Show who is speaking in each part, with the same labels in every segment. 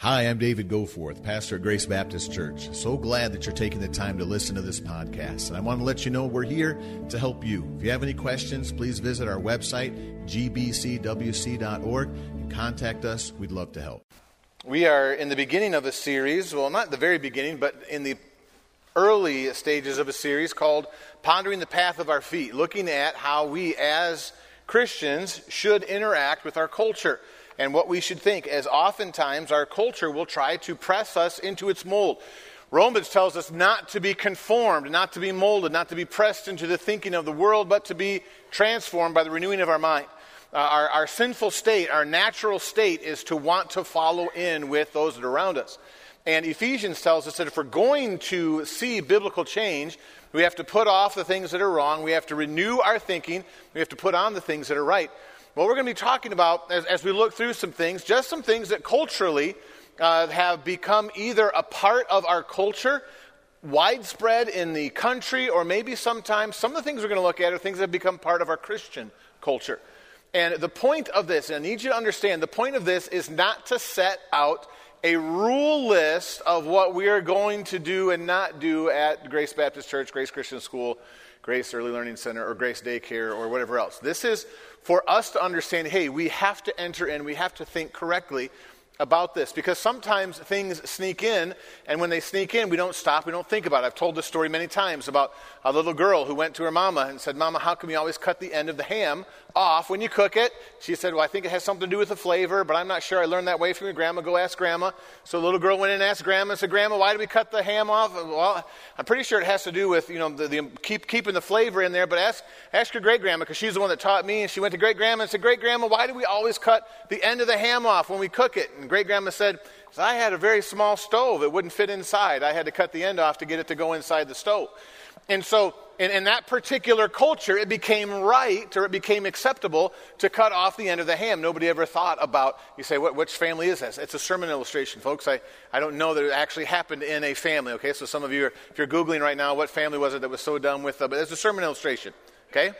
Speaker 1: Hi, I'm David Goforth, pastor at Grace Baptist Church. So glad that you're taking the time to listen to this podcast. And I want to let you know we're here to help you. If you have any questions, please visit our website, gbcwc.org, and contact us. We'd love to help.
Speaker 2: We are in the beginning of a series, well, not the very beginning, but in the early stages of a series called Pondering the Path of Our Feet, looking at how we as Christians should interact with our culture and what we should think, as oftentimes our culture will try to press us into its mold. Romans tells us not to be conformed, not to be molded, not to be pressed into the thinking of the world, but to be transformed by the renewing of our mind. Uh, our, our sinful state, our natural state, is to want to follow in with those that are around us. And Ephesians tells us that if we're going to see biblical change, we have to put off the things that are wrong, we have to renew our thinking, we have to put on the things that are right. Well, we're going to be talking about, as, as we look through some things, just some things that culturally uh, have become either a part of our culture, widespread in the country, or maybe sometimes some of the things we're going to look at are things that have become part of our Christian culture. And the point of this, and I need you to understand, the point of this is not to set out a rule list of what we are going to do and not do at Grace Baptist Church, Grace Christian School, Grace Early Learning Center, or Grace Daycare, or whatever else. This is for us to understand hey, we have to enter in, we have to think correctly about this because sometimes things sneak in, and when they sneak in, we don't stop, we don't think about it. I've told this story many times about a little girl who went to her mama and said, Mama, how come you always cut the end of the ham off when you cook it? She said, Well, I think it has something to do with the flavor, but I'm not sure. I learned that way from your grandma. Go ask grandma. So the little girl went in and asked grandma and said, Grandma, why do we cut the ham off? Well, I'm pretty sure it has to do with, you know, the, the keep, keeping the flavor in there, but ask, ask your great grandma because she's the one that taught me. And she went to great grandma and said, Great grandma, why do we always cut the end of the ham off when we cook it? And great grandma said, I had a very small stove. It wouldn't fit inside. I had to cut the end off to get it to go inside the stove. And so, in, in, that particular culture, it became right or it became acceptable to cut off the end of the ham. Nobody ever thought about, you say, what, which family is this? It's a sermon illustration, folks. I, I don't know that it actually happened in a family, okay? So, some of you, are, if you're Googling right now, what family was it that was so done with, uh, but it's a sermon illustration, okay?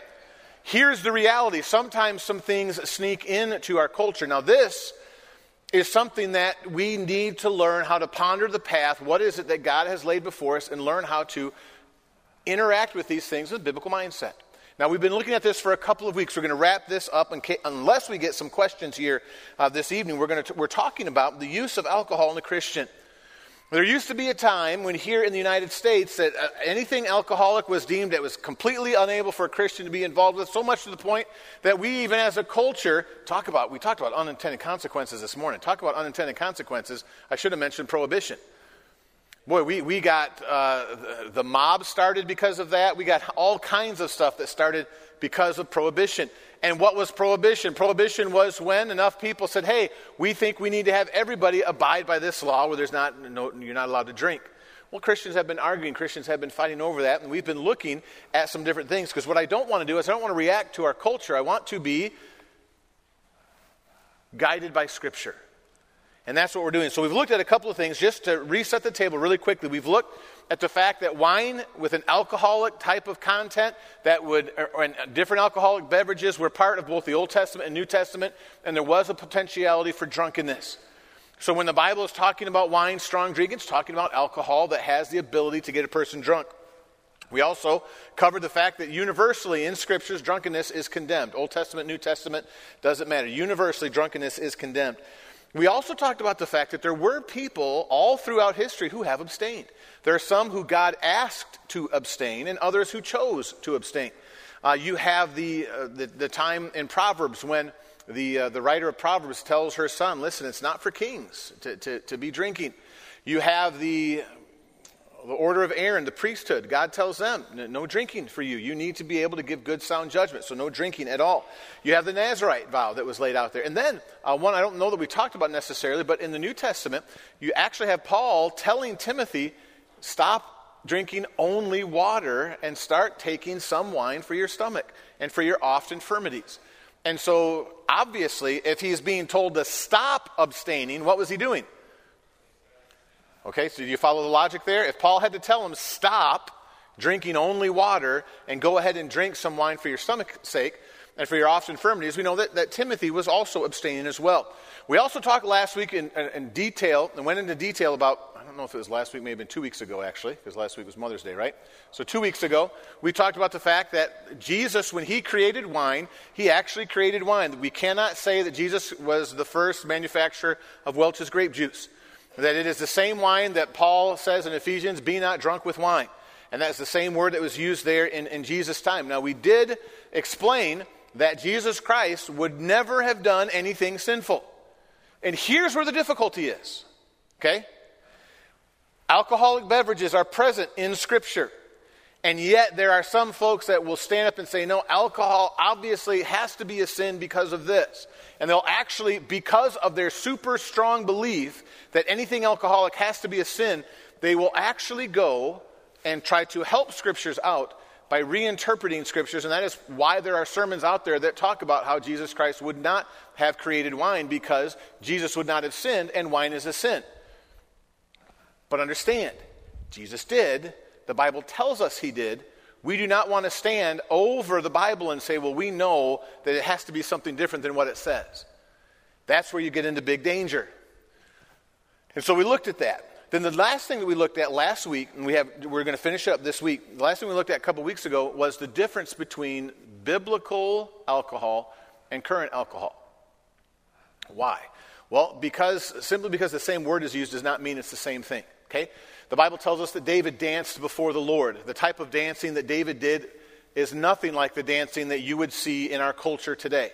Speaker 2: Here's the reality sometimes some things sneak into our culture. Now, this is something that we need to learn how to ponder the path. What is it that God has laid before us and learn how to interact with these things with biblical mindset. Now, we've been looking at this for a couple of weeks. We're going to wrap this up, and unless we get some questions here uh, this evening, we're, going to t- we're talking about the use of alcohol in the Christian. There used to be a time when here in the United States that uh, anything alcoholic was deemed that was completely unable for a Christian to be involved with, so much to the point that we even as a culture talk about, we talked about unintended consequences this morning. Talk about unintended consequences. I should have mentioned prohibition. Boy, we, we got uh, the, mob started because of that. We got all kinds of stuff that started because of prohibition. And what was prohibition? Prohibition was when enough people said, hey, we think we need to have everybody abide by this law where there's not, no, you're not allowed to drink. Well, Christians have been arguing, Christians have been fighting over that, and we've been looking at some different things. Because what I don't want to do is I don't want to react to our culture. I want to be guided by Scripture. And that's what we're doing. So we've looked at a couple of things just to reset the table really quickly. We've looked at the fact that wine with an alcoholic type of content that would, or, uh, different alcoholic beverages were part of both the Old Testament and New Testament, and there was a potentiality for drunkenness. So when the Bible is talking about wine, strong drink, it's talking about alcohol that has the ability to get a person drunk. We also covered the fact that universally in scriptures, drunkenness is condemned. Old Testament, New Testament, doesn't matter. Universally, drunkenness is condemned. We also talked about the fact that there were people all throughout history who have abstained. There are some who God asked to abstain, and others who chose to abstain. Uh, you have the, uh, the, the, time in Proverbs when the, uh, the writer of Proverbs tells her son, Listen, it's not for kings to, to, to be drinking. You have the the order of Aaron, the priesthood, God tells them, no drinking for you. You need to be able to give good, sound judgment, so no drinking at all. You have the Nazarite vow that was laid out there. And then, uh, one I don't know that we talked about necessarily, but in the New Testament, you actually have Paul telling Timothy, stop drinking only water and start taking some wine for your stomach and for your oft infirmities. And so, obviously, if he's being told to stop abstaining, what was he doing? Okay, so do you follow the logic there? If Paul had to tell him, stop drinking only water and go ahead and drink some wine for your stomach's sake and for your oft infirmities, we know that, that Timothy was also abstaining as well. we also talked last week in, in, in detail and went into detail about I don't know if it was last week, maybe two weeks ago, actually, because last week was Mother's Day, right? So, two weeks ago, we talked about the fact that Jesus, when he created wine, he actually created wine. We cannot say that Jesus was the first manufacturer of Welch's grape juice. That it is the same wine that Paul says in Ephesians, be not drunk with wine. And that's the same word that was used there in, in Jesus' time. Now, we did explain that Jesus Christ would never have done anything sinful. And here's where the difficulty is. Okay? Alcoholic beverages are present in Scripture. And yet, there are some folks that will stand up and say, no, alcohol obviously has to be a sin because of this. And they'll actually, because of their super strong belief that anything alcoholic has to be a sin, they will actually go and try to help Scriptures out by reinterpreting Scriptures. And that is why there are sermons out there that talk about how Jesus Christ would not have created wine because Jesus would not have sinned, and wine is a sin. But understand, Jesus did. The Bible tells us he did. We do not want to stand over the Bible and say, well, we know that it has to be something different than what it says. That's where you get into big danger. And so we looked at that. Then the last thing that we looked at last week, and we have, we're going to finish up this week, the last thing we looked at a couple weeks ago was the difference between biblical alcohol and current alcohol. Why? Well, because simply because the same word is used does not mean it's the same thing. Okay? The Bible tells us that David danced before the Lord. The type of dancing that David did is nothing like the dancing that you would see in our culture today.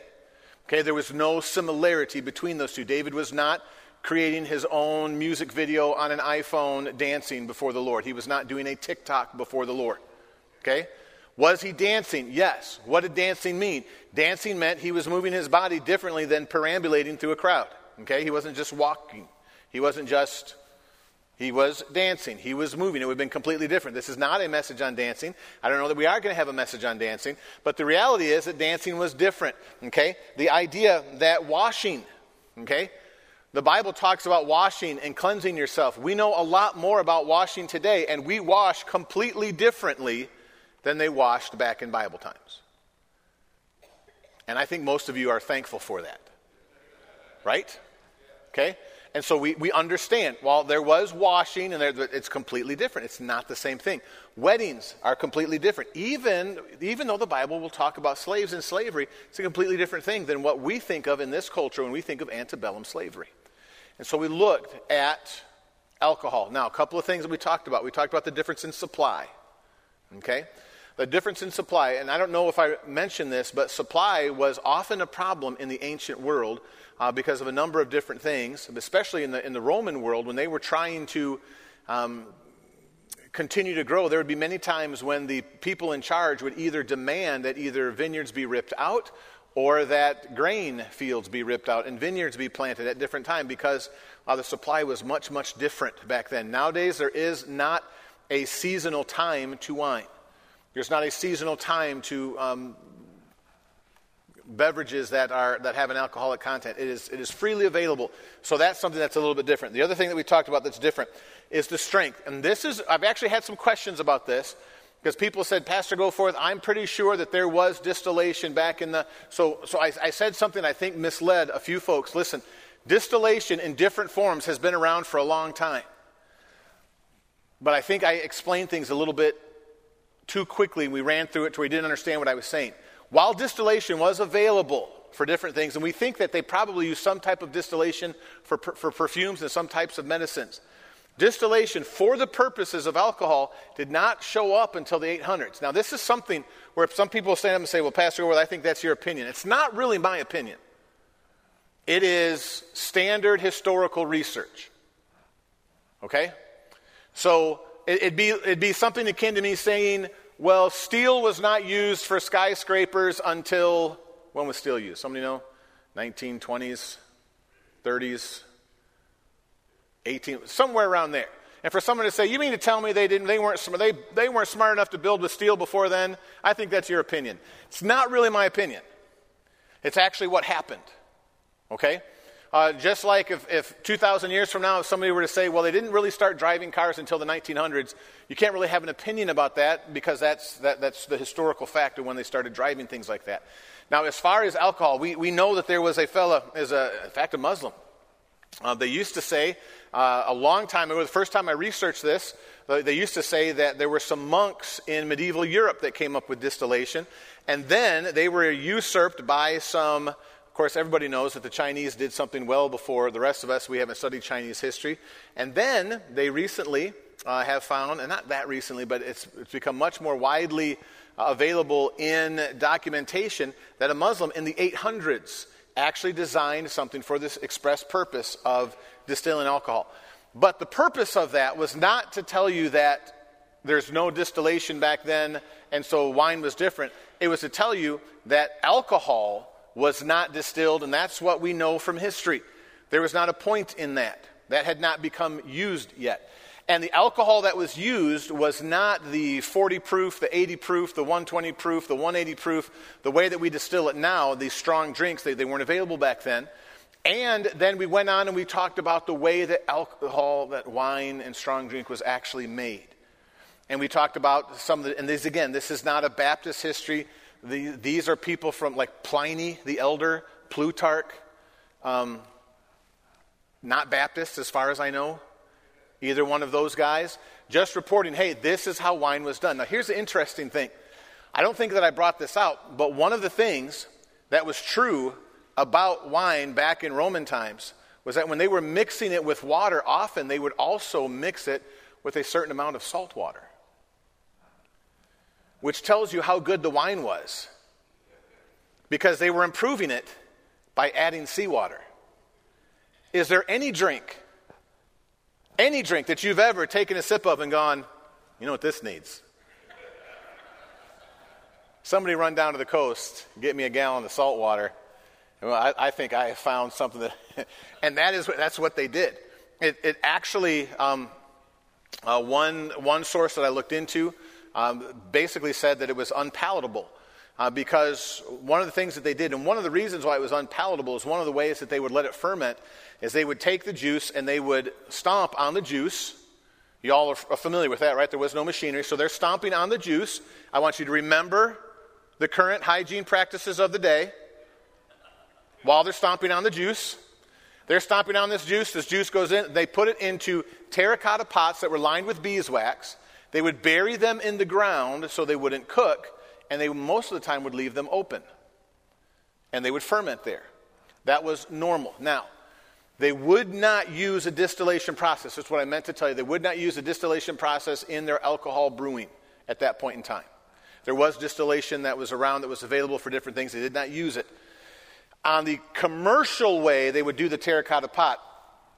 Speaker 2: Okay, there was no similarity between those two. David was not creating his own music video on an iPhone dancing before the Lord. He was not doing a TikTok before the Lord. Okay? Was he dancing? Yes. What did dancing mean? Dancing meant he was moving his body differently than perambulating through a crowd. Okay? He wasn't just walking. He wasn't just he was dancing. He was moving. It would have been completely different. This is not a message on dancing. I don't know that we are going to have a message on dancing, but the reality is that dancing was different. Okay? The idea that washing, okay? The Bible talks about washing and cleansing yourself. We know a lot more about washing today, and we wash completely differently than they washed back in Bible times. And I think most of you are thankful for that. Right? Okay? And so we, we understand, while there was washing and there, it's completely different. It's not the same thing. Weddings are completely different. Even, even though the Bible will talk about slaves and slavery, it's a completely different thing than what we think of in this culture when we think of antebellum slavery. And so we looked at alcohol. Now, a couple of things that we talked about. We talked about the difference in supply. Okay? The difference in supply, and I don't know if I mentioned this, but supply was often a problem in the ancient world uh, because of a number of different things, especially in the, in the Roman world when they were trying to um, continue to grow. There would be many times when the people in charge would either demand that either vineyards be ripped out or that grain fields be ripped out and vineyards be planted at different times because uh, the supply was much, much different back then. Nowadays, there is not a seasonal time to wine. There's not a seasonal time to um, beverages that, are, that have an alcoholic content. It is, it is freely available. So that's something that's a little bit different. The other thing that we talked about that's different is the strength. And this is, I've actually had some questions about this because people said, Pastor Goforth, I'm pretty sure that there was distillation back in the. So, so I, I said something I think misled a few folks. Listen, distillation in different forms has been around for a long time. But I think I explained things a little bit too quickly. And we ran through it to where we didn't understand what I was saying. While distillation was available for different things, and we think that they probably used some type of distillation for, for perfumes and some types of medicines, distillation for the purposes of alcohol did not show up until the 800s. Now, this is something where some people stand up and say, Well, Pastor I think that's your opinion. It's not really my opinion, it is standard historical research. Okay? So, it'd be, it'd be something akin to me saying, well, steel was not used for skyscrapers until when was steel used? Somebody know? 1920s, 30s, 18, somewhere around there. And for someone to say, you mean to tell me they didn't, they weren't, they, they weren't smart enough to build with steel before then? I think that's your opinion. It's not really my opinion. It's actually what happened. Okay? Uh, just like if, if 2,000 years from now, if somebody were to say, well, they didn't really start driving cars until the 1900s, you can't really have an opinion about that because that's, that, that's the historical fact of when they started driving things like that. Now, as far as alcohol, we, we know that there was a fella, is a, in fact, a Muslim, Uh, they used to say uh, a long time ago, the first time I researched this, uh, they used to say that there were some monks in medieval Europe that came up with distillation, and then they were usurped by some. Course, everybody knows that the Chinese did something well before the rest of us. We haven't studied Chinese history. And then they recently uh, have found, and not that recently, but it's, it's become much more widely uh, available in documentation, that a Muslim in the 800s actually designed something for this express purpose of distilling alcohol. But the purpose of that was not to tell you that there's no distillation back then, and so wine was different. It was to tell you that alcohol was not distilled, and that's what we know from history. There was not a point in that. That had not become used yet. And the alcohol that was used was not the 40 proof, the 80 proof, the 120 proof, the 180 proof, the way that we distill it now, these strong drinks, they, they weren't available back then. And then we went on and we talked about the way that alcohol, that wine and strong drink was actually made. And we talked about some of the, and this again, this is not a Baptist history. The, these are people from like Pliny the Elder, Plutarch, um, not Baptist as far as I know either one of those guys, just reporting, hey, this is how wine was done. Now, here's the interesting thing. I don't think that I brought this out, but one of the things that was true about wine back in Roman times was that when they were mixing it with water, often they would also mix it with a certain amount of salt water, which tells you how good the wine was because they were improving it by adding seawater. Is there any drink any drink that you've ever taken a sip of and gone, you know what this needs? Somebody run down to the coast, get me a gallon of salt water. Well, I, I think I have found something that, and that is that's what they did. It, it actually, um, uh, one one source that I looked into um, basically said that it was unpalatable uh, because one of the things that they did, and one of the reasons why it was unpalatable, is one of the ways that they would let it ferment, is they would take the juice and they would stomp on the juice. You all are familiar with that, right? There was no machinery, so they're stomping on the juice. I want you to remember the current hygiene practices of the day while they're stomping on the juice. They're stomping on this juice. This juice goes in. They put it into terracotta pots that were lined with beeswax. They would bury them in the ground so they wouldn't cook and they most of the time would leave them open. And they would ferment there. That was normal. Now, they would not use a distillation process. That's what I meant to tell you. They would not use a distillation process in their alcohol brewing at that point in time. There was distillation that was around that was available for different things. They did not use it. On the commercial way, they would do the terracotta pot.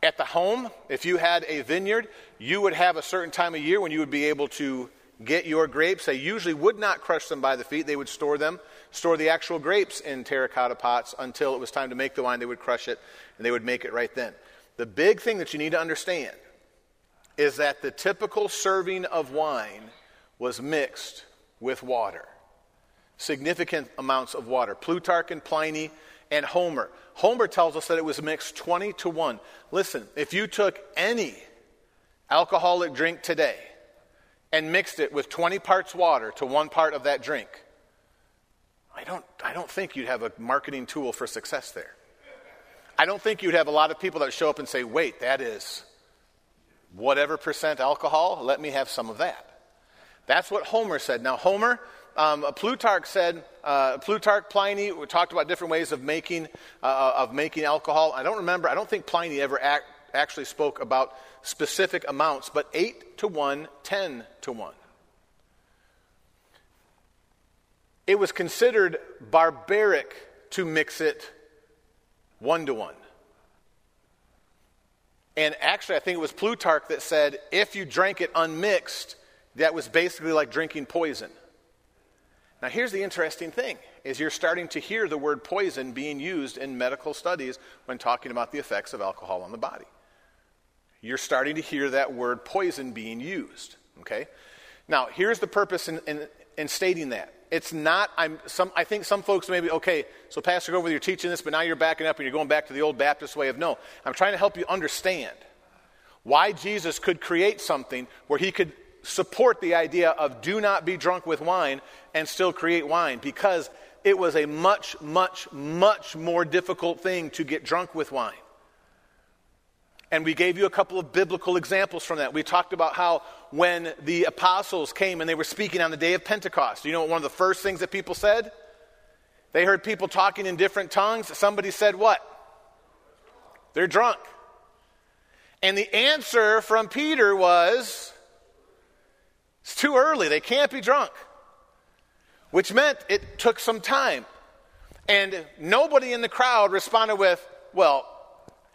Speaker 2: At the home, if you had a vineyard, you would have a certain time of year when you would be able to get your grapes. They usually would not crush them by the feet. They would store them, store the actual grapes in terracotta pots until it was time to make the wine. They would crush it and they would make it right then. The big thing that you need to understand is that the typical serving of wine was mixed with water. Significant amounts of water. Plutarch and Pliny and Homer. Homer tells us that it was mixed 20 to 1. Listen, if you took any alcoholic drink today and mixed it with 20 parts water to one part of that drink, I don't, I don't think you'd have a marketing tool for success there. I don't think you'd have a lot of people that show up and say, wait, that is whatever percent alcohol, let me have some of that. That's what Homer said. Now, Homer, um, Plutarch said, uh, Plutarch, Pliny, we talked about different ways of making, uh, of making alcohol. I don't remember, I don't think Pliny ever act, actually spoke about specific amounts, but 8 to 1, 10 to 1. It was considered barbaric to mix it 1 to 1. And actually, I think it was Plutarch that said if you drank it unmixed, that was basically like drinking poison. Now, here's the interesting thing is you're starting to hear the word poison being used in medical studies when talking about the effects of alcohol on the body you're starting to hear that word poison being used. Okay? Now, here's the purpose in, in, in stating that. It's not, I'm, some, I think some folks maybe, okay, so Pastor Goforth, you're teaching this, but now you're backing up and you're going back to the old Baptist way of no. I'm trying to help you understand why Jesus could create something where he could support the idea of do not be drunk with wine and still create wine because it was a much, much, much more difficult thing to get drunk with wine. And we gave you a couple of biblical examples from that. We talked about how when the apostles came and they were speaking on the day of Pentecost, you know what one of the first things that people said? They heard people talking in different tongues. Somebody said, What? They're drunk. And the answer from Peter was, It's too early. They can't be drunk. Which meant it took some time. And nobody in the crowd responded with, Well,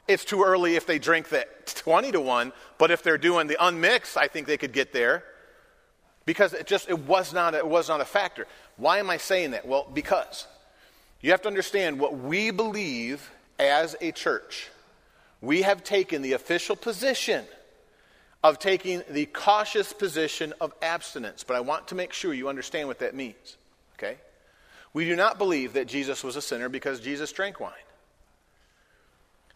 Speaker 2: it's too early if they drink that 20 to 1, but if they're doing the unmixed, I think they could get there. Because it just it was not it was not a factor. Why am I saying that? Well, because you have to understand what we believe as a church. We have taken the official position of taking the cautious position of abstinence, but I want to make sure you understand what that means. Okay? We do not believe that Jesus was a sinner because Jesus drank wine.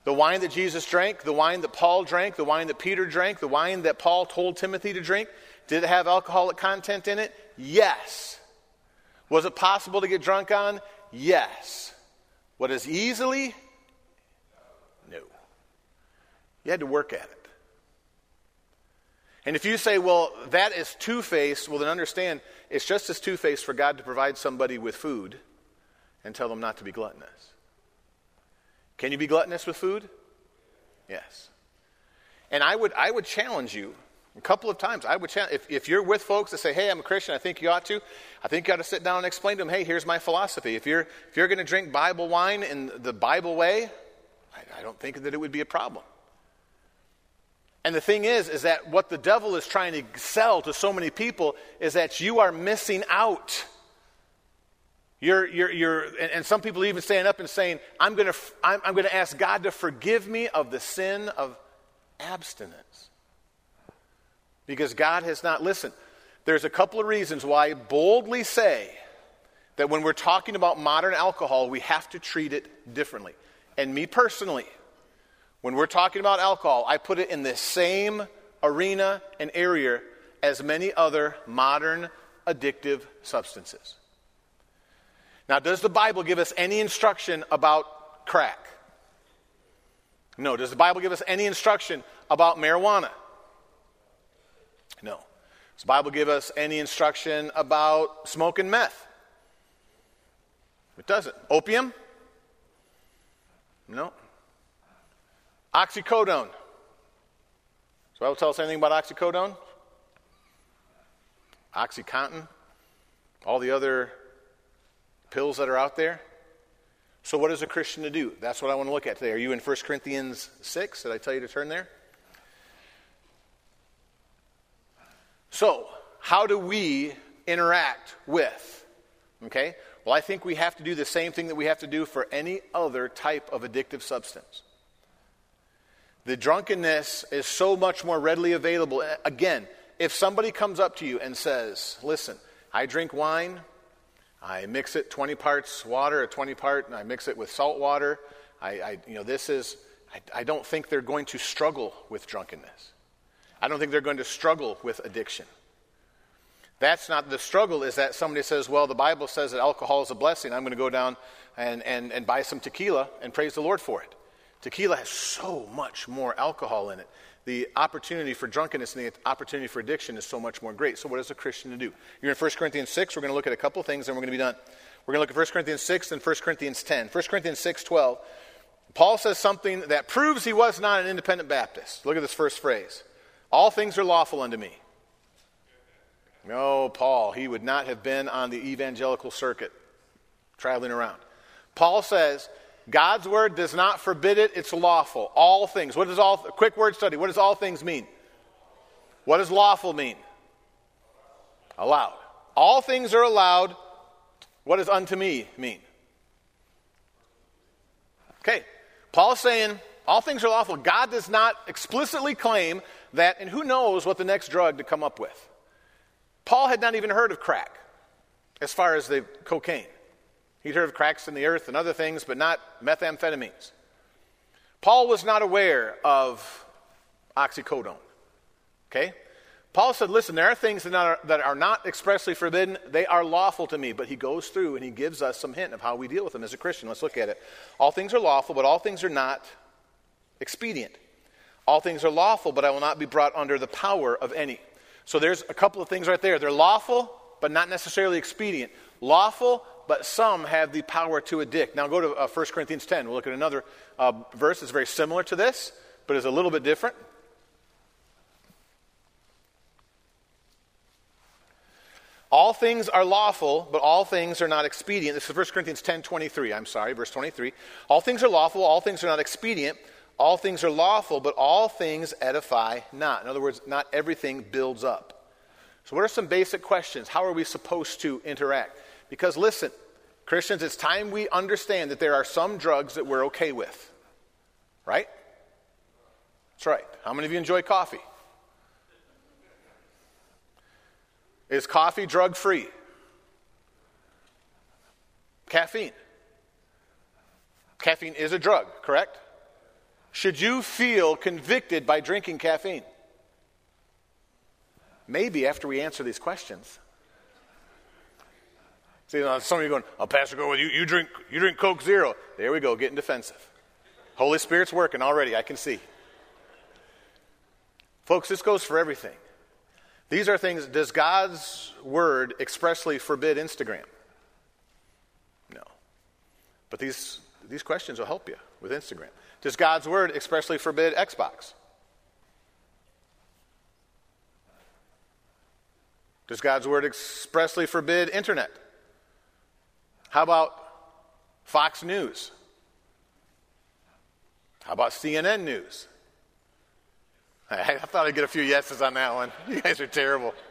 Speaker 2: The wine that Jesus drank, the wine that Paul drank, the wine that Peter drank, the wine that Paul told Timothy to drink, did it have alcoholic content in it? Yes. Was it possible to get drunk on? Yes. What is easily? No. You had to work at it. And if you say, well, that is two faced, well, then understand it's just as two faced for God to provide somebody with food and tell them not to be gluttonous. Can you be gluttonous with food? Yes. And I would, I would challenge you a couple of times. I would challenge, if, if you're with folks that say, hey, I'm a Christian, I think you ought to, I think you ought to sit down and explain to them, hey, here's my philosophy. If you're, if you're going to drink Bible wine in the Bible way, I, I don't think that it would be a problem. And the thing is, is that what the devil is trying to sell to so many people is that you are missing out you're, you're, you're, and, some people even stand up and saying, I'm going to I'm, I'm to ask God to forgive me of the sin of abstinence. Because God has not listened. There's a couple of reasons why I boldly say that when we're talking about modern alcohol, we have to treat it differently. And me personally, when we're talking about alcohol, I put it in the same arena and area as many other modern addictive substances. Now, does the Bible give us any instruction about crack? No. Does the Bible give us any instruction about marijuana? No. Does the Bible give us any instruction about smoking meth? It doesn't. Opium? No. Oxycodone. Does the Bible tell us anything about oxycodone? Oxycontin? All the other pills that are out there. So, what is a Christian to do? That's what I want to look at today. Are you in 1 Corinthians 6? Did I tell you to turn there? So, how do we interact with? Okay? Well, I think we have to do the same thing that we have to do for any other type of addictive substance. The drunkenness is so much more readily available. Again, if somebody comes up to you and says, Listen, I drink wine, I mix it 20 parts water, a 20 part, and I mix it with salt water. I, I you know, this is, I, I don't think they're going to struggle with drunkenness. I don't think they're going to struggle with addiction. That's not the struggle, is that somebody says, well, the Bible says that alcohol is a blessing. I'm going to go down and, and, and buy some tequila and praise the Lord for it. Tequila has so much more alcohol in it the opportunity for drunkenness and the opportunity for addiction is so much more great. So, what is a Christian to do? You're in 1 Corinthians 6. We're going to look at a couple things and we're going to be done. We're going to look at 1 Corinthians 6 and 1 Corinthians 10. 1 Corinthians 6 12. Paul says something that proves he was not an independent Baptist. Look at this first phrase All things are lawful unto me. No, Paul, he would not have been on the evangelical circuit traveling around. Paul says, God's word does not forbid it, it's lawful. All things. What does all, quick word study, what does all things mean? What does lawful mean? Allowed. All things are allowed. What does unto me mean? Okay, Paul's saying all things are lawful. God does not explicitly claim that, and who knows what the next drug to come up with. Paul had not even heard of crack as far as the cocaine. He'd heard of cracks in the earth and other things, but not methamphetamines. Paul was not aware of oxycodone. Okay? Paul said, Listen, there are things that are, that are not expressly forbidden. They are lawful to me. But he goes through and he gives us some hint of how we deal with them as a Christian. Let's look at it. All things are lawful, but all things are not expedient. All things are lawful, but I will not be brought under the power of any. So there's a couple of things right there. They're lawful, but not necessarily expedient. Lawful, but some have the power to addict. Now go to uh, 1 Corinthians 10. We'll look at another uh, verse that's very similar to this, but is a little bit different. All things are lawful, but all things are not expedient. This is 1 Corinthians 10 23. I'm sorry, verse 23. All things are lawful, all things are not expedient. All things are lawful, but all things edify not. In other words, not everything builds up. So, what are some basic questions? How are we supposed to interact? Because listen, Christians, it's time we understand that there are some drugs that we're okay with. Right? That's right. How many of you enjoy coffee? Is coffee drug free? Caffeine. Caffeine is a drug, correct? Should you feel convicted by drinking caffeine? Maybe after we answer these questions. See, some of you going, oh, Pastor, Goforth you. You drink, you drink Coke Zero. There we go, getting defensive. Holy Spirit's working already, I can see. Folks, this goes for everything. These are things, does God's word expressly forbid Instagram? No. But these, these questions will help you with Instagram. Does God's word expressly forbid Xbox? Does God's word expressly forbid internet? How about Fox News? How about CNN News? I, thought I'd get a few yeses on that one. You guys are terrible.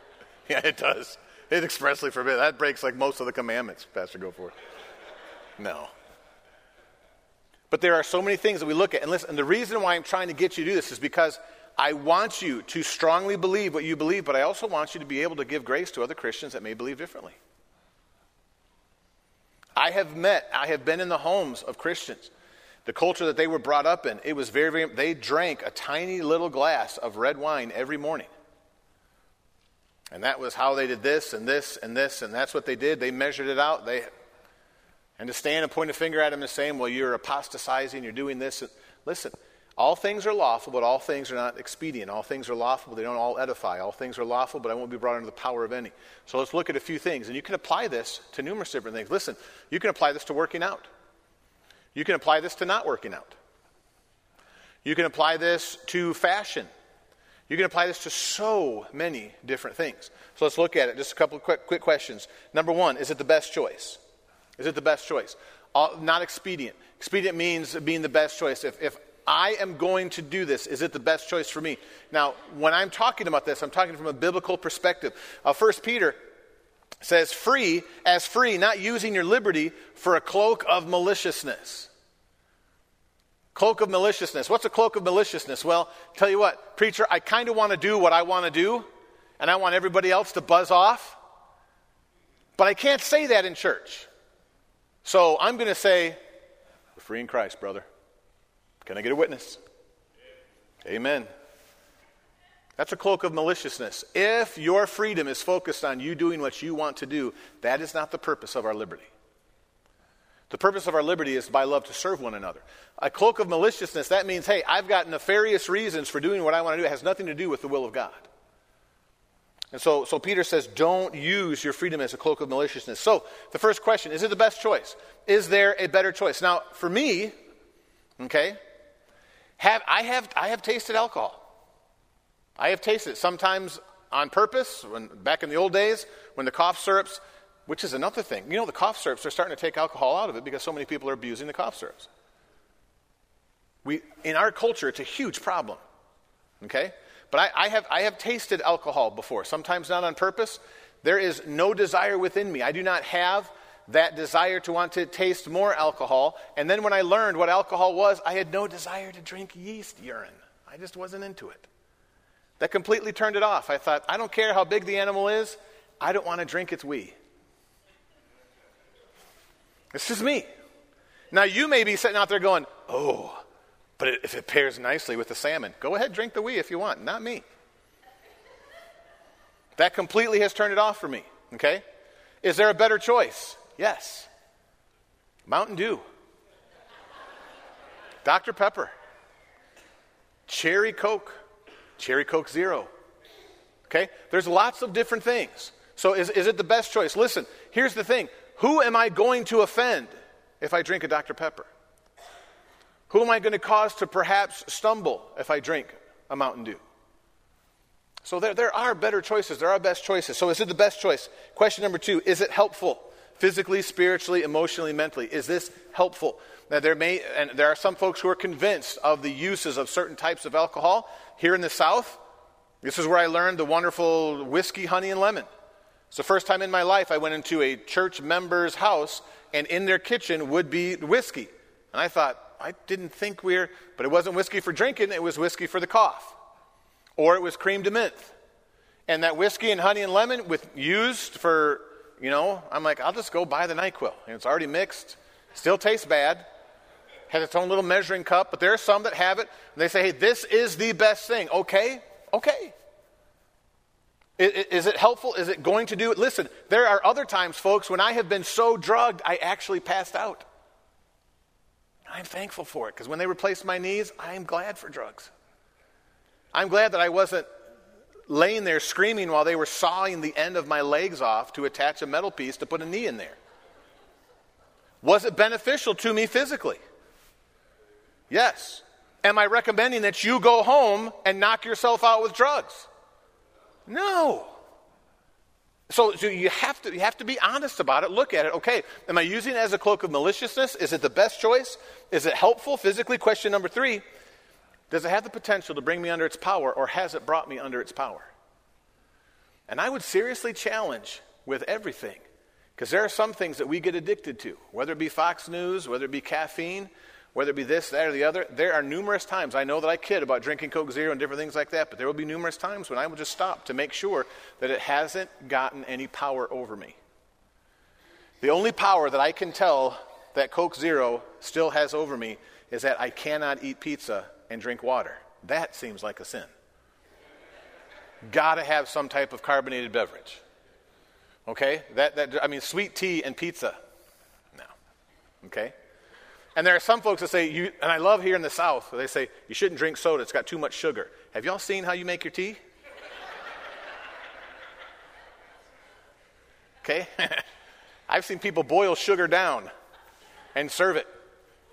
Speaker 2: Yeah, it does. It expressly forbids. That breaks like most of the commandments, Pastor Goforth. No. But there are so many things that we look at. And listen, and the reason why I'm trying to get you to do this is because I want you to strongly believe what you believe, but I also want you to be able to give grace to other Christians that may believe differently. I have met, I have been in the homes of Christians the culture that they were brought up in, it was very, very, they drank a tiny little glass of red wine every morning. And that was how they did this and this and this, and that's what they did. They measured it out. They, and to stand and point a finger at them and saying, well, you're apostatizing, you're doing this. Listen, all things are lawful, but all things are not expedient. All things are lawful, but they don't all edify. All things are lawful, but I won't be brought under the power of any. So let's look at a few things. And you can apply this to numerous different things. Listen, you can apply this to working out. You can apply this to not working out. You can apply this to fashion. You can apply this to so many different things. So let's look at it. Just a couple of quick, quick questions. Number one, is it the best choice? Is it the best choice? Uh, not expedient. Expedient means being the best choice. If, if I am going to do this, is it the best choice for me? Now, when I'm talking about this, I'm talking from a biblical perspective. Uh, 1 Peter says free as free, not using your liberty for a cloak of maliciousness. Cloak of maliciousness. What's a cloak of maliciousness? Well, tell you what, preacher, I kind of want to do what I want to do, and I want everybody else to buzz off, but I can't say that in church. So I'm going to say, We're free in Christ, brother. Can I get a witness? Amen. That's a cloak of maliciousness. If your freedom is focused on you doing what you want to do, that is not the purpose of our liberty. The purpose of our liberty is by love to serve one another. A cloak of maliciousness, that means, hey, I've got nefarious reasons for doing what I want to do. It has nothing to do with the will of God. And so, so Peter says, don't use your freedom as a cloak of maliciousness. So the first question is it the best choice? Is there a better choice? Now, for me, okay, have, I, have, I have tasted alcohol. I have tasted it sometimes on purpose. When, back in the old days, when the cough syrups, which is another thing. You know, the cough syrups are starting to take alcohol out of it because so many people are abusing the cough syrups. We, in our culture, it's a huge problem. Okay? But I, I, have, I have tasted alcohol before, sometimes not on purpose. There is no desire within me. I do not have that desire to want to taste more alcohol. And then when I learned what alcohol was, I had no desire to drink yeast urine. I just wasn't into it. That completely turned it off. I thought, I don't care how big the animal is, I don't want to drink its wee. This is me. Now, you may be sitting out there going, oh, but if it pairs nicely with the salmon, go ahead, drink the wee if you want, not me. That completely has turned it off for me, okay? Is there a better choice? Yes. Mountain Dew. Dr. Pepper. cherry Coke, cherry Coke Zero. Okay? There's lots of different things. So is, is it the best choice? Listen, here's the thing who am I going to offend if I drink a Dr. Pepper? Who am I going to cause to perhaps stumble if I drink a Mountain Dew? So there, there are better choices. There are best choices. So is it the best choice? Question number two Is it helpful? Physically, spiritually, emotionally, mentally. Is this helpful? Now, there may, and there are some folks who are convinced of the uses of certain types of alcohol. Here in the South, this is where I learned the wonderful whiskey, honey, and lemon. It's the first time in my life I went into a church member's house, and in their kitchen would be whiskey. And I thought, I didn't think we we're, but it wasn't whiskey for drinking, it was whiskey for the cough. Or it was crème de menthe. And that whiskey and honey and lemon with used for, you know, I'm like, I'll just go buy the NyQuil. And it's already mixed. Still tastes bad. Has its own little measuring cup, but there are some that have it. And they say, hey, this is the best thing. Okay, okay. Is it helpful? Is it going to do it? Listen, there are other times, folks, when I have been so drugged, I actually passed out. I'm thankful for it because when they replaced my knees, I'm glad for drugs. I'm glad that I wasn't laying there screaming while they were sawing the end of my legs off to attach a metal piece to put a knee in there. Was it beneficial to me physically? Yes. Am I recommending that you go home and knock yourself out with drugs? No. So, so, you, have to, you have to be honest about it. Look at it. Okay, am I using it as a cloak of maliciousness? Is it the best choice? Is it helpful physically? Question number three Does it have the potential to bring me under its power, or has it brought me under its power? And I would seriously challenge with everything, because there are some things that we get addicted to, whether it be Fox News, whether it be caffeine, whether it be this, that, or the other. There are numerous times, I know that I kid about drinking Coke Zero and different things like that, but there will be numerous times when I will just stop to make sure that it hasn't gotten any power over me. The only power that I can tell that Coke Zero still has over me is that I cannot eat pizza and drink water. That seems like a sin. Gotta have some type of carbonated beverage. Okay? That, that, I mean, sweet tea and pizza. No. Okay? And there are some folks that say, you, and I love here in the South, they say, you shouldn't drink soda, it's got too much sugar. Have y'all seen how you make your tea? Okay? I've seen people boil sugar down and serve it.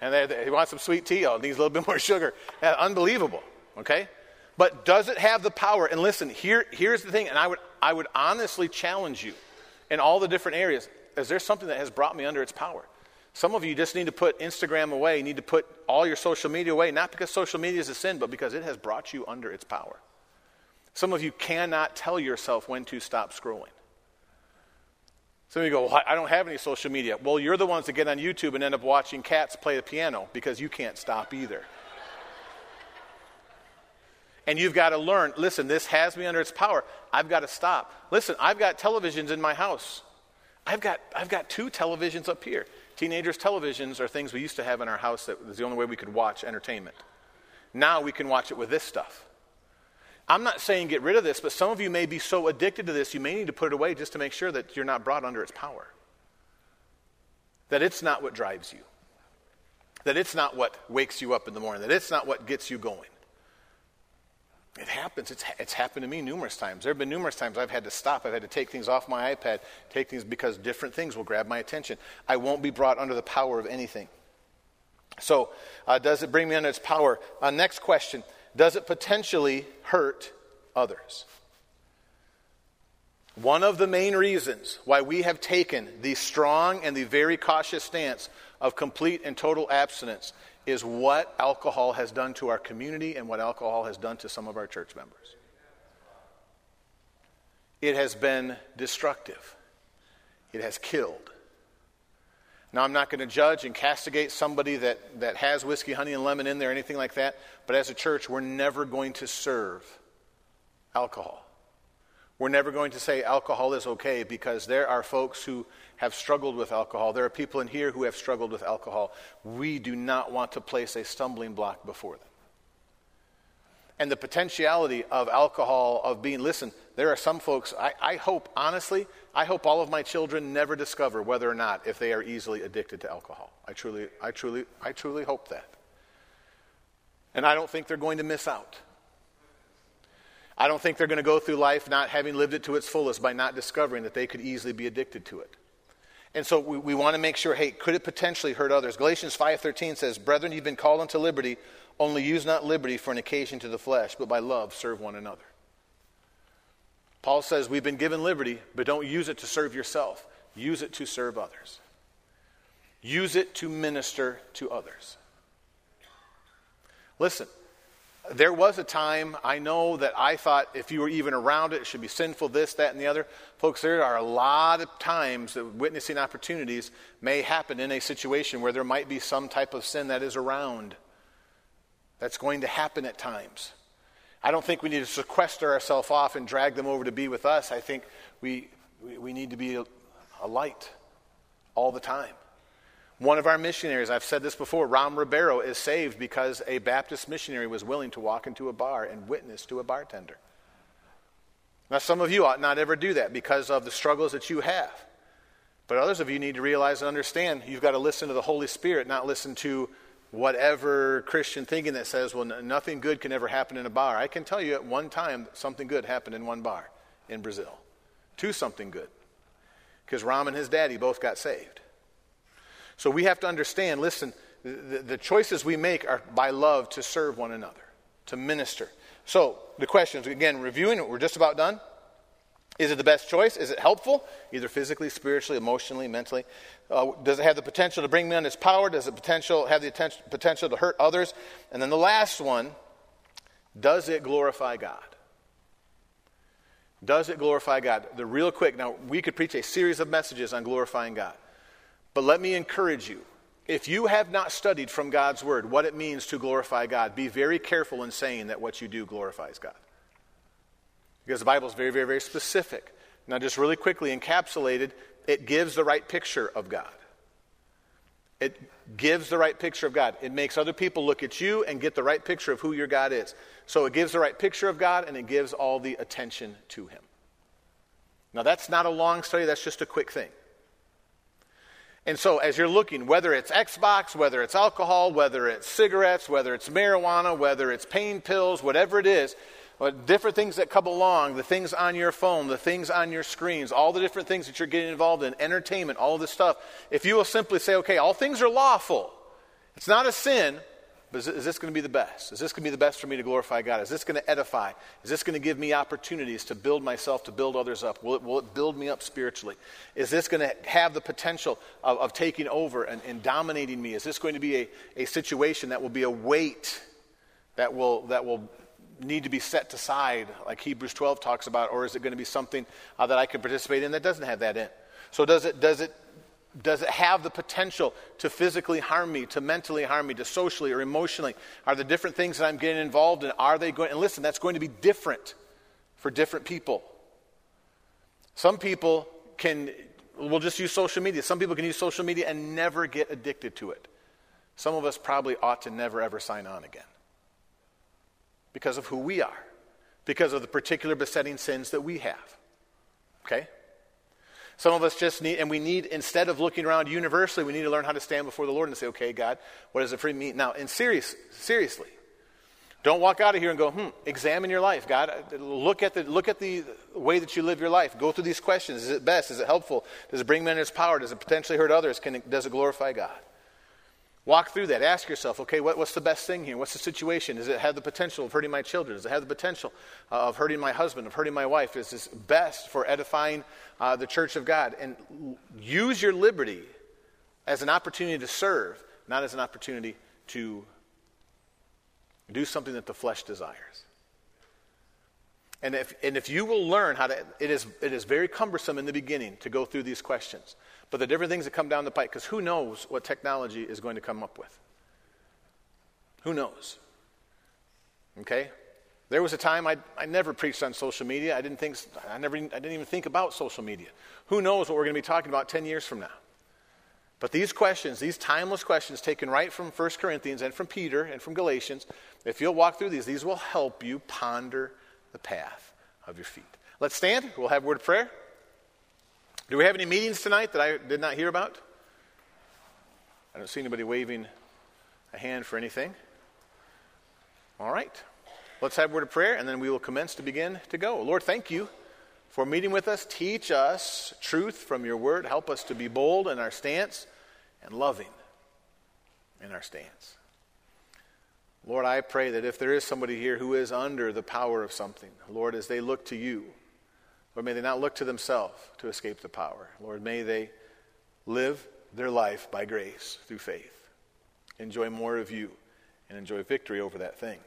Speaker 2: And they, they some sweet tea, oh, needs a little bit more sugar. Uh, unbelievable, okay? But does it have the power? And listen, here, here's the thing, and I would, I would honestly challenge you in all the different areas. Is there something that has brought me under its power? Some of you just need to put Instagram away. You need to put all your social media away, not because social media is a sin, but because it has brought you under its power. Some of you cannot tell yourself when to stop scrolling. Of you go, well, I don't have any social media. Well, you're the ones that get on YouTube and end up watching cats play the piano because you can't stop either. and you've got to learn listen, this has me under its power. I've got to stop. Listen, I've got televisions in my house. I've got, I've got two televisions up here. Teenagers' televisions are things we used to have in our house that was the only way we could watch entertainment. Now we can watch it with this stuff. I'm not saying get rid of this, but some of you may be so addicted to this, you may need to put it away just to make sure that you're not brought under its power. That it's not what drives you. That it's not what wakes you up in the morning. That it's not what gets you going. It happens. It's, it's happened to me numerous times. There have been numerous times I've had to stop. I've had to take things off my iPad, take things because different things will grab my attention. I won't be brought under the power of anything. So, uh, does it bring me under its power? Uh, next question Does it potentially hurt others? One of the main reasons why we have taken the strong and the very cautious stance of complete and total abstinence is what alcohol has done to our community and what alcohol has done to some of our church members. It has been destructive, it has killed. Now, I'm not going to judge and castigate somebody that, that has whiskey, honey, and lemon in there, anything like that, but as a church, we're never going to serve alcohol. We're never going to say alcohol is okay because there are folks who have struggled with alcohol. There are people in here who have struggled with alcohol. We do not want to place a stumbling block before them. And the potentiality of alcohol, of being, listen, there are some folks, I, I hope, honestly, I hope all of my children never discover whether or not if they are easily addicted to alcohol. I truly, I truly, I truly hope that. And I don't think they're going to miss out. I don't think they're going to go through life not having lived it to its fullest by not discovering that they could easily be addicted to it. And so we, we want to make sure, hey, could it potentially hurt others? Galatians 5.13 says, Brethren, you've been called unto liberty, only use not liberty for an occasion to the flesh, but by love serve one another. Paul says we've been given liberty, but don't use it to serve yourself. Use it to serve others. Use it to minister to others. Listen, there was a time I know that I thought if you were even around it, it should be sinful, this, that, and the other. Folks, there are a lot of times that witnessing opportunities may happen in a situation where there might be some type of sin that is around. That's going to happen at times. I don't think we need to sequester ourselves off and drag them over to be with us. I think we, we, need to be a, light all the time. One of our missionaries, I've said this before, Ram Ribeiro, is saved because a Baptist missionary was willing to walk into a bar and witness to a bartender. Now, some of you ought not ever do that because of the struggles that you have. But others of you need to realize and understand you've got to listen to the Holy Spirit, not listen to whatever Christian thinking that says, well, nothing good can ever happen in a bar. I can tell you at one time something good happened in one bar in Brazil. Two something good. Because Ram and his daddy both got saved. So we have to understand listen, the, the choices we make are by love to serve one another, to minister. So the questions, again, reviewing, it, we're just about done. Is it the best choice? Is it helpful, either physically, spiritually, emotionally, mentally? Uh, does it have the potential to bring me on its power? Does it potential, have the potential to hurt others? And then the last one does it glorify God? Does it glorify God? The real quick, now we could preach a series of messages on glorifying God. But let me encourage you if you have not studied from God's word what it means to glorify God, be very careful in saying that what you do glorifies God. Because the Bible is very, very, very specific. Now, just really quickly encapsulated, it gives the right picture of God. It gives the right picture of God. It makes other people look at you and get the right picture of who your God is. So it gives the right picture of God and it gives all the attention to Him. Now, that's not a long study, that's just a quick thing. And so, as you're looking, whether it's Xbox, whether it's alcohol, whether it's cigarettes, whether it's marijuana, whether it's pain pills, whatever it is, Uh, different things that come along, the things on your phone, the things on your screens, all the different things that you're getting involved in, entertainment, all this stuff, if you will simply say, okay, all things are lawful, it's not a sin, but is, is this going to be the best? Is this going to be the best for me to glorify God? Is this going to edify? Is this going to give me opportunities to build myself, to build others up? Will it, will it build me up spiritually? Is this going to have the potential of, of taking over and, and, dominating me? Is this going to be a, a situation that will be a weight that will, that will need to be set aside, like Hebrews 12 talks about, or is it going to be something uh, that I can participate in that doesn't have that in? So does it, does it does it have the potential to physically harm me, to mentally harm me, to socially or emotionally? Are the different things that I'm getting involved in, are they going, and listen, that's going to be different for different people. Some people can, we'll just use social media. Some people can use social media and never get addicted to it. Some of us probably ought to never ever sign on again because of who we are, because of the particular besetting sins that we have. Okay? Some of us just need, and we need, instead of looking around universally, we need to learn how to stand before the Lord and say, okay, God, what does it for me? Now, and serious, seriously, don't walk out of here and go, hmm, examine your life. God, look at, the, look at the way that you live your life. Go through these questions. Is it best? Is it helpful? Does it bring men its power? Does it potentially hurt others? Can it, does it glorify God? Walk through that. Ask yourself, okay, what, what's the best thing here? What's the situation? Does it have the potential of hurting my children? Does it have the potential uh, of hurting my husband, of hurting my wife? Is this best for edifying uh, the church of God? And use your liberty as an opportunity to serve, not as an opportunity to do something that the flesh desires. And if, and if you will learn how to, it is, it is very cumbersome in the beginning to go through these questions. But the different things that come down the pike, because who knows what technology is going to come up with? Who knows? Okay? There was a time I, I never preached on social media. I didn't think I never I didn't even think about social media. Who knows what we're going to be talking about 10 years from now? But these questions, these timeless questions taken right from 1 Corinthians and from Peter and from Galatians, if you'll walk through these, these will help you ponder the path of your feet. Let's stand. We'll have a word of prayer. Do we have any meetings tonight that I did not hear about? I don't see anybody waving a hand for anything. All right. Let's have a word of prayer, and then we will commence to begin to go. Lord, thank you for meeting with us. Teach us truth from your word. Help us to be bold in our stance and loving in our stance. Lord, I pray that if there is somebody here who is under the power of something, Lord, as they look to you, Lord, may they not look to themselves to escape the power. Lord, may they live their life by grace through faith. Enjoy more of you and enjoy victory over that thing.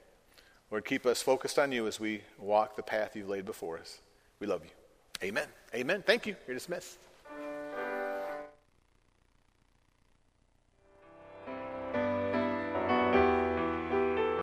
Speaker 2: Lord, keep us focused on you as we walk the path you've laid before us. We love you. Amen. Amen. Thank you. You're dismissed.